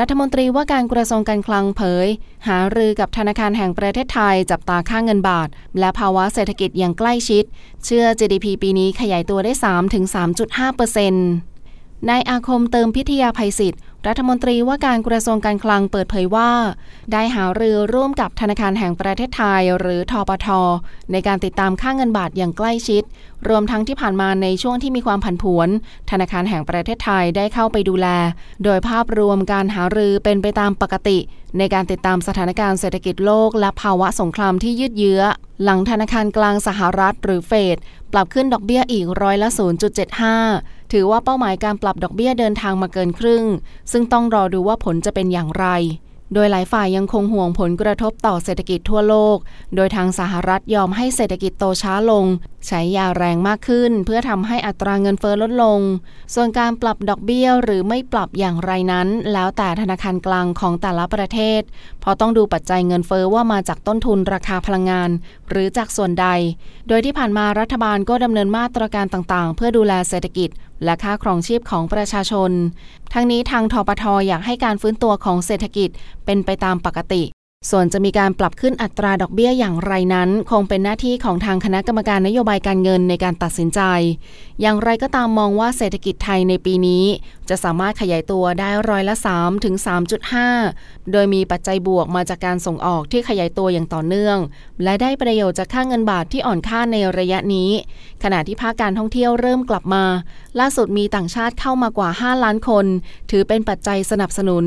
รัฐมนตรีว่าการกระทรวงการคลังเผย หารือกับธนาคารแห่งประเทศไทยจับตาค่าเงินบาท และภาวะเศรษฐกิจอย่างใกล้ชิด เชื่อ GDP ปีนี้ขยายตัวได้ 3-3.5%เปอร์เซ็นต์ นายอาคมเติมพิทยาภัยศิษย์รัฐมนตรีว่าการกระทรวงการคลังเปิดเผยว่า ได้หารือร่วมกับธนาคารแห่งประเทศไทย หรือทปท ในการติดตามค่าเงินบาทอย่างใกล้ชิด รวมทั้งที่ผ่านมาในช่วงที่มีความผันผวน ธนาคารแห่งประเทศไทยได้เข้าไปดูแล โดยภาพรวมการหารือเป็นไปตามปกติ ในการติดตามสถานการณ์เศรษฐกิจโลก และภาวะสงครามที่ยืดเยื้อ หลังธนาคารกลางสหรัฐ หรือเฟดปรับขึ้นดอกเบี้ยอีกร้อยละ 0.75 ถือว่าเป้าหมายการปรับดอกเบี้ยเดินทางมาเกินครึ่ง ซึ่งต้องรอดูว่าผลจะเป็นอย่างไร โดยหลายฝ่ายยังคงห่วงผลกระทบต่อเศรษฐกิจทั่วโลก โดยทางสหรัฐยอมให้เศรษฐกิจโตช้าลง ใช้ยาแรงมากขึ้น เพื่อทำให้อัตราเงินเฟอ้อลดลง ส่วนการปรับดอกเบี้ยหรือไม่ปรับอย่างไรนั้น แล้วแต่ธนาคารกลางของแต่ละประเทศ เพราะต้องดูปัจจัยเงินเฟอ้อว่ามาจากต้นทุนราคาพลังงาน หรือจากส่วนใด โดยที่ผ่านมารัฐบาลก็ดำเนินมาตรการต่างๆ เพื่อดูแลเศรษฐกิจ และค่าครองชีพของประชาชน ทั้งนี้ทางทปทอยากให้การฟื้นตัวของเศรษฐกิจเป็นไปตามปกติ ส่วนจะมีการปรับขึ้นอัตราดอกเบี้ยอย่างไรนั้น คงเป็นหน้าที่ของทางคณะกรรมการนโยบายการเงินในการตัดสินใจ อย่างไรก็ตามมองว่าเศรษฐกิจไทยในปีนี้ จะสามารถขยายตัวได้ร้อยละ3ถึง3.5 โดยมีปัจจัยบวกมาจากการส่งออกที่ขยายตัวอย่างต่อเนื่อง และได้ประโยชน์จากค่าเงินบาทที่อ่อนค่าในระยะนี้ ขณะที่ภาคการท่องเที่ยวเริ่มกลับมา ล่าสุดมีต่างชาติเข้ามากว่า 5 ล้านคน ถือเป็นปัจจัยสนับสนุน